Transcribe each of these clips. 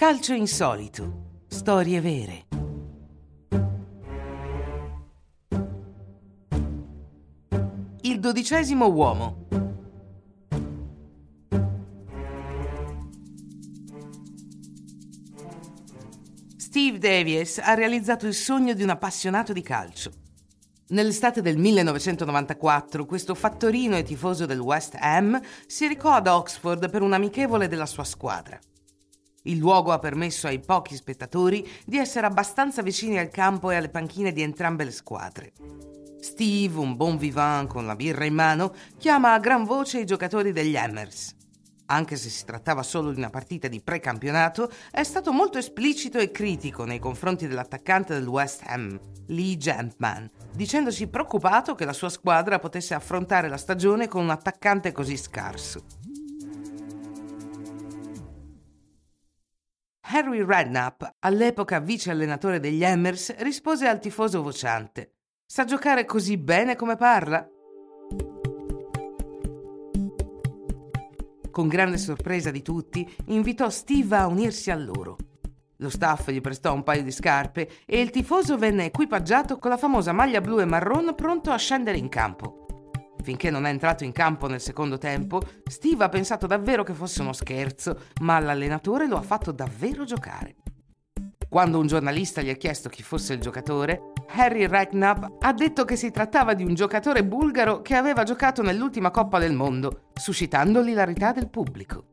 Calcio insolito. Storie vere. Il dodicesimo uomo. Steve Davies ha realizzato il sogno di un appassionato di calcio. Nell'estate del 1994 questo fattorino e tifoso del West Ham si recò ad Oxford per un amichevole della sua squadra. Il luogo ha permesso ai pochi spettatori di essere abbastanza vicini al campo e alle panchine di entrambe le squadre. Steve, un bon vivant con la birra in mano, chiama a gran voce i giocatori degli Hammers. Anche se si trattava solo di una partita di precampionato, è stato molto esplicito e critico nei confronti dell'attaccante del West Ham, Lee Jampman, dicendosi preoccupato che la sua squadra potesse affrontare la stagione con un attaccante così scarso. Harry Redknapp, all'epoca vice allenatore degli Hammers, rispose al tifoso vociante: Sa giocare così bene come parla? Con grande sorpresa di tutti, invitò Steve a unirsi a loro. Lo staff gli prestò un paio di scarpe e il tifoso venne equipaggiato con la famosa maglia blu e marron pronto a scendere in campo. Finché non è entrato in campo nel secondo tempo, Steve ha pensato davvero che fosse uno scherzo, ma l'allenatore lo ha fatto davvero giocare. Quando un giornalista gli ha chiesto chi fosse il giocatore, Harry Redknapp ha detto che si trattava di un giocatore bulgaro che aveva giocato nell'ultima Coppa del Mondo, suscitando l'ilarità del pubblico.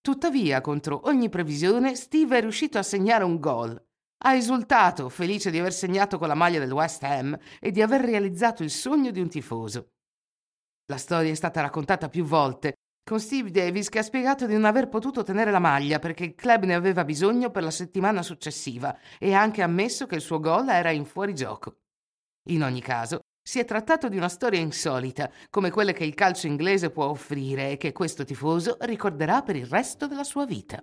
Tuttavia, contro ogni previsione, Steve è riuscito a segnare un gol. Ha esultato, felice di aver segnato con la maglia del West Ham e di aver realizzato il sogno di un tifoso. La storia è stata raccontata più volte con Steve Davis che ha spiegato di non aver potuto tenere la maglia perché il club ne aveva bisogno per la settimana successiva e ha anche ammesso che il suo gol era in fuorigioco. In ogni caso, si è trattato di una storia insolita, come quelle che il calcio inglese può offrire e che questo tifoso ricorderà per il resto della sua vita.